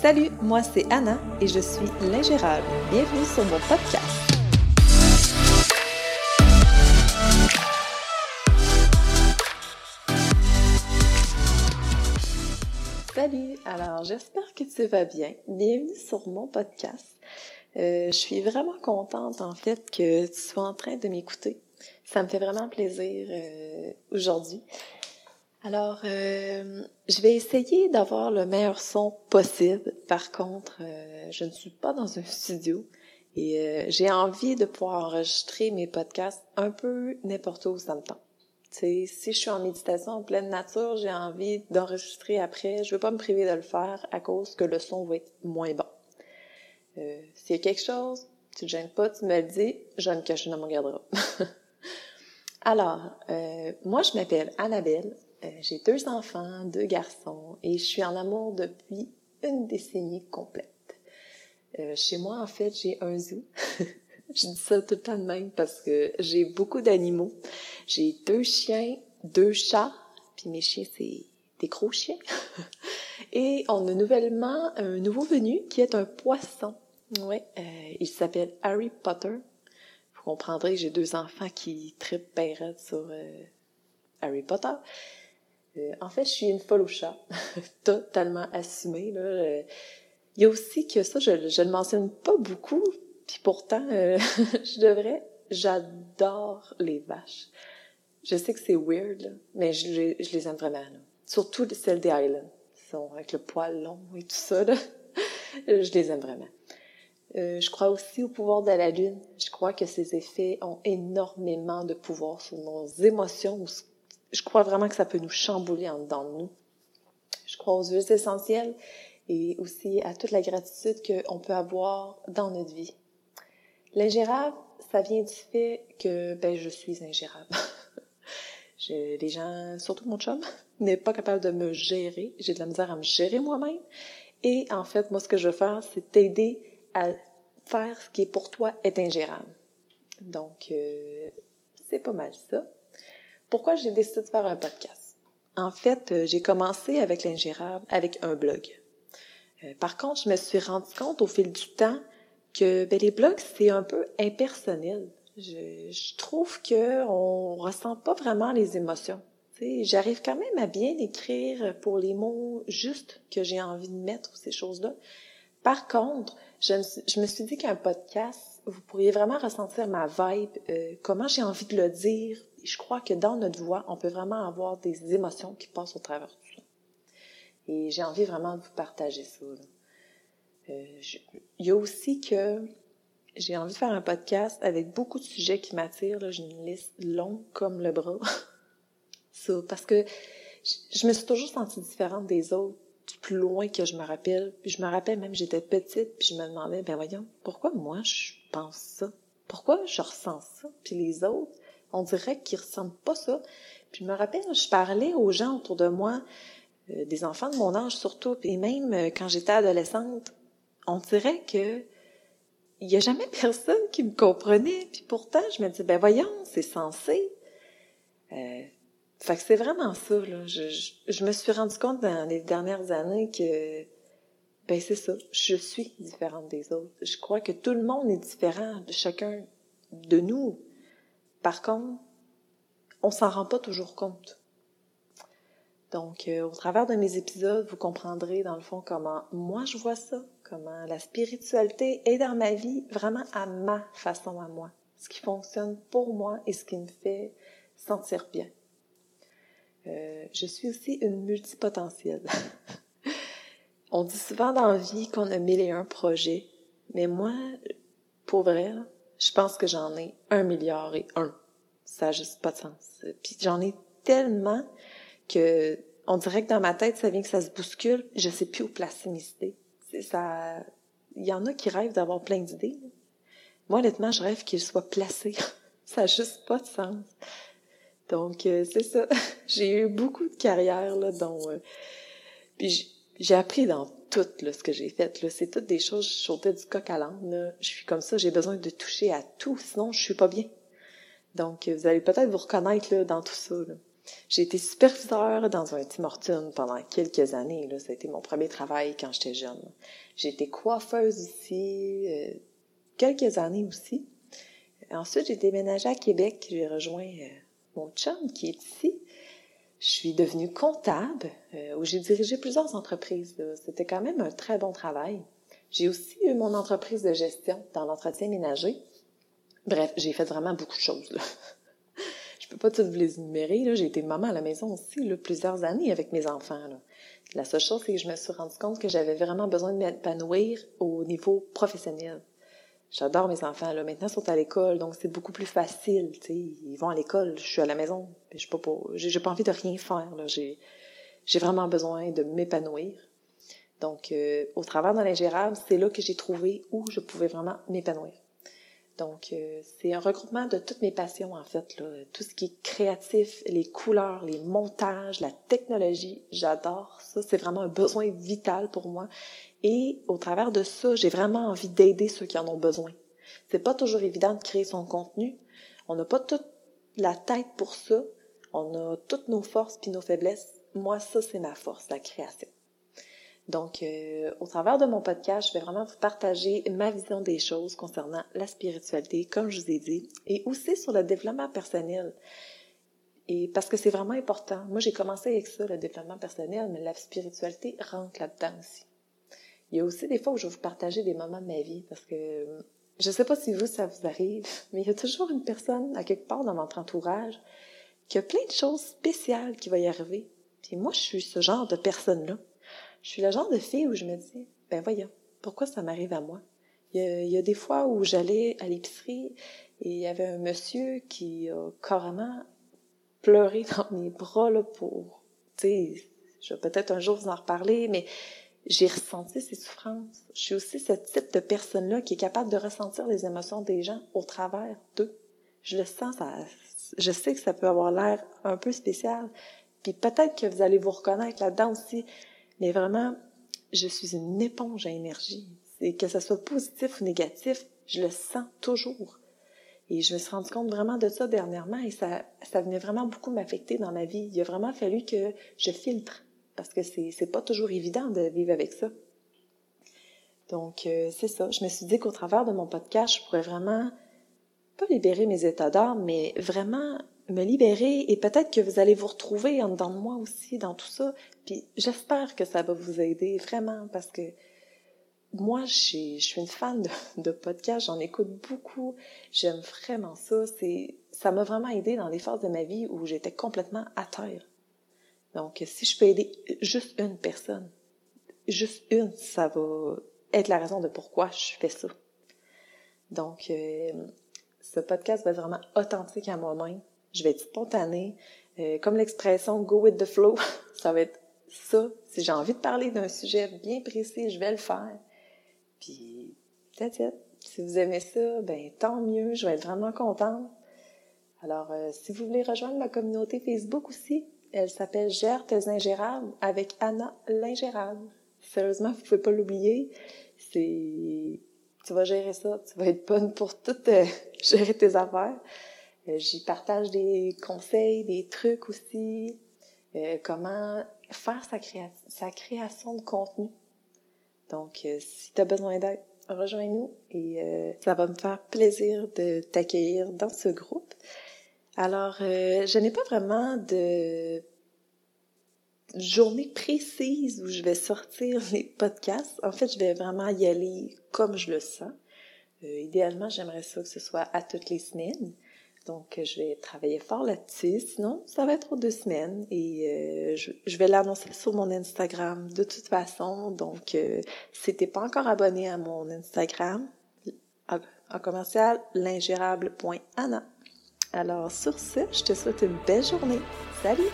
Salut, moi c'est Anna et je suis l'ingérable. Bienvenue sur mon podcast. Salut, alors j'espère que tu vas bien. Bienvenue sur mon podcast. Euh, je suis vraiment contente en fait que tu sois en train de m'écouter. Ça me fait vraiment plaisir euh, aujourd'hui. Alors, euh, je vais essayer d'avoir le meilleur son possible. Par contre, euh, je ne suis pas dans un studio et euh, j'ai envie de pouvoir enregistrer mes podcasts un peu n'importe où ça me tente. si je suis en méditation en pleine nature, j'ai envie d'enregistrer après. Je veux pas me priver de le faire à cause que le son va être moins bon. S'il y a quelque chose, tu te gênes pas, tu me le dis, je vais me cacher dans mon garde-robe. Alors, moi, je m'appelle Annabelle. Euh, j'ai deux enfants, deux garçons, et je suis en amour depuis une décennie complète. Euh, chez moi, en fait, j'ai un zoo. je dis ça tout le temps de même parce que j'ai beaucoup d'animaux. J'ai deux chiens, deux chats, puis mes chiens, c'est des gros chiens. et on a nouvellement un nouveau venu qui est un poisson. Ouais, euh, il s'appelle Harry Potter. Vous comprendrez j'ai deux enfants qui trippent sur euh, Harry Potter. Euh, en fait, je suis une folle au chat, totalement assumée. Là. Euh, il y a aussi que ça, je, le mentionne pas beaucoup, puis pourtant, euh, je devrais. J'adore les vaches. Je sais que c'est weird, mais je, les aime vraiment. Là. Surtout celles des Highlands. sont avec le poil long et tout ça. Là. je les aime vraiment. Je crois aussi au pouvoir de la lune. Je crois que ces effets ont énormément de pouvoir sur nos émotions, je crois vraiment que ça peut nous chambouler en dedans de nous. Je crois aux huiles essentielles et aussi à toute la gratitude qu'on peut avoir dans notre vie. L'ingérable, ça vient du fait que ben, je suis ingérable. je, les gens, surtout mon chum, n'est pas capable de me gérer. J'ai de la misère à me gérer moi-même. Et en fait, moi, ce que je veux faire, c'est t'aider à faire ce qui est pour toi est ingérable. Donc, euh, c'est pas mal ça. Pourquoi j'ai décidé de faire un podcast? En fait, euh, j'ai commencé avec l'ingérable avec un blog. Euh, par contre, je me suis rendu compte au fil du temps que ben, les blogs, c'est un peu impersonnel. Je, je trouve que on ressent pas vraiment les émotions. J'arrive quand même à bien écrire pour les mots justes que j'ai envie de mettre ces choses-là. Par contre, je me, je me suis dit qu'un podcast, vous pourriez vraiment ressentir ma vibe, euh, comment j'ai envie de le dire, je crois que dans notre voix, on peut vraiment avoir des émotions qui passent au travers de tout ça. Et j'ai envie vraiment de vous partager ça. Euh, il y a aussi que j'ai envie de faire un podcast avec beaucoup de sujets qui m'attirent. J'ai une liste longue comme le bras. ça, parce que je, me suis toujours sentie différente des autres, plus loin que je me rappelle. Puis je me rappelle même, j'étais petite, puis je me demandais, ben voyons, pourquoi moi je pense ça? Pourquoi je ressens ça? Puis les autres, on dirait qu'ils ressentent pas ça. Puis je me rappelle, je parlais aux gens autour de moi, euh, des enfants de mon âge surtout, et même euh, quand j'étais adolescente, on dirait que il y a jamais personne qui me comprenait. Puis pourtant, je me dis, ben voyons, c'est censé. Euh, fait que c'est vraiment ça. Je, je, me suis rendu compte dans les dernières années que, ben c'est ça, je suis différente des autres. Je crois que tout le monde est différent de chacun de nous. Par contre, on s'en rend pas toujours compte. Donc, euh, au travers de mes épisodes, vous comprendrez dans le fond comment moi je vois ça, comment la spiritualité est dans ma vie vraiment à ma façon à moi, ce qui fonctionne pour moi et ce qui me fait sentir bien. Euh, je suis aussi une multipotentielle. On dit souvent dans la vie qu'on a mille et un projets, mais moi, pour vrai, je pense que j'en ai un milliard et un. Ça n'a juste pas de sens. Puis j'en ai tellement que on dirait que dans ma tête, ça vient que ça se bouscule. Je sais plus où placer mes idées. Ça, il y en a qui rêvent d'avoir plein d'idées. Moi, honnêtement, je rêve qu'ils soient placés. ça n'a juste pas de sens. Donc, euh, c'est ça. j'ai eu beaucoup de carrières, là, dont... Euh, puis j'ai appris dans tout là, ce que j'ai fait. C'est toutes des choses, je sautais du coq à l'âne. Je suis comme ça, j'ai besoin de toucher à tout, sinon je suis pas bien. Donc, vous allez peut-être vous reconnaître là, dans tout ça. J'ai été superviseur dans un Tim Hortons pendant quelques années. Là. Ça mon premier travail quand j'étais jeune. J'ai été coiffeuse ici, euh, quelques années aussi. Ensuite, j'ai déménagé à Québec. J'ai rejoint euh, mon chum qui est ici. Je suis devenue comptable, euh, où j'ai dirigé plusieurs entreprises. C'était quand même un très bon travail. J'ai aussi eu mon entreprise de gestion dans l'entretien ménager. Bref, j'ai fait vraiment beaucoup de choses. Là. Je peux pas toutes vous les énumérer. J'ai été maman à la maison aussi là, plusieurs années avec mes enfants. Là. La seule chose, c'est que je me suis rendu compte que j'avais vraiment besoin de m'épanouir au niveau professionnel. J'adore mes enfants. Là. Maintenant, ils sont à l'école, donc c'est beaucoup plus facile. sais. Ils vont à l'école, je suis à la maison. Je n'ai pas, pas envie de rien faire. J'ai vraiment besoin de m'épanouir. Donc, euh, au travers de l'ingérable, c'est là que j'ai trouvé où je pouvais vraiment m'épanouir. Donc, euh, c'est un regroupement de toutes mes passions, en fait. Là. Tout ce qui est créatif, les couleurs, les montages, la technologie, j'adore ça. C'est vraiment un besoin vital pour moi. Et au travers de ça, j'ai vraiment envie d'aider ceux qui en ont besoin. C'est pas toujours évident de créer son contenu. On n'a pas toute la tête pour ça. On a toutes nos forces puis nos faiblesses. Moi, ça, c'est ma force, la création. Donc, euh, au travers de mon podcast, je vais vraiment vous partager ma vision des choses concernant la spiritualité, comme je vous ai dit, et aussi sur le développement personnel. Et parce que c'est vraiment important. Moi, j'ai commencé avec ça, le développement personnel, mais la spiritualité rentre là-dedans aussi. Il y a aussi des fois où je vais vous partager des moments de ma vie, parce que je ne sais pas si vous, ça vous arrive, mais il y a toujours une personne, à quelque part dans votre entourage, qui a plein de choses spéciales qui vont y arriver. Puis moi, je suis ce genre de personne-là. Je suis le genre de fille où je me dis, ben voyons, pourquoi ça m'arrive à moi? Il y, a, des fois où j'allais à l'épicerie et il y avait un monsieur qui a carrément pleuré dans mes bras là, pour, tu sais, je vais peut-être un jour vous en reparler, mais j'ai ressenti ces souffrances. Je suis aussi ce type de personne-là qui est capable de ressentir les émotions des gens au travers d'eux. Je le sens, ça, je sais que ça peut avoir l'air un peu spécial, puis peut-être que vous allez vous reconnaître là-dedans aussi. Mais vraiment, je suis une éponge à énergie. Et que ce soit positif ou négatif, je le sens toujours. Et je me suis rendu compte vraiment de ça dernièrement et ça, ça venait vraiment beaucoup m'affecter dans ma vie. Il a vraiment fallu que je filtre parce que c'est, c'est pas toujours évident de vivre avec ça. Donc, euh, c'est ça. Je me suis dit qu'au travers de mon podcast, je pourrais vraiment, pas libérer mes états d'âme, mais vraiment me libérer et peut-être que vous allez vous retrouver en dedans de moi aussi dans tout ça. Puis j'espère que ça va vous aider vraiment parce que moi, je suis une fan de, de podcasts, j'en écoute beaucoup, j'aime vraiment ça. C'est, ça m'a vraiment aidé dans les phases de ma vie où j'étais complètement à terre. Donc, si je peux aider juste une personne, juste une, ça va être la raison de pourquoi je fais ça. Donc, euh, ce podcast va être vraiment authentique à moi-même je vais être spontanée. Euh, comme l'expression go with the flow, ça va être ça. Si j'ai envie de parler d'un sujet bien précis, je vais le faire. Puis, peut-être, si vous aimez ça, ben tant mieux, je vais être vraiment contente. Alors, euh, si vous voulez rejoindre ma communauté Facebook aussi, elle s'appelle Gère tes ingérables avec Anna l'ingérable. Sérieusement, vous pouvez pas l'oublier. C'est, tu vas gérer ça, tu vas être bonne pour tout euh, gérer tes affaires. Euh, j'y partage des conseils, des trucs aussi, euh, comment faire sa, création de contenu. Donc, euh, si tu as besoin d'aide, rejoins-nous et ça va me faire plaisir de t'accueillir dans ce groupe. Alors, je n'ai pas vraiment de journée précise où je vais sortir les podcasts. En fait, je vais vraiment y aller comme je le sens. idéalement, j'aimerais ça que ce soit à toutes les semaines. Donc, je vais travailler fort là-dessus. Sinon, ça va être aux deux semaines et euh, je, vais l'annoncer sur mon Instagram de toute façon. Donc, euh, si t'es pas encore abonné à mon Instagram, en commercial, l'ingérable.anna. Alors, sur ce, je te souhaite une belle journée. Salut!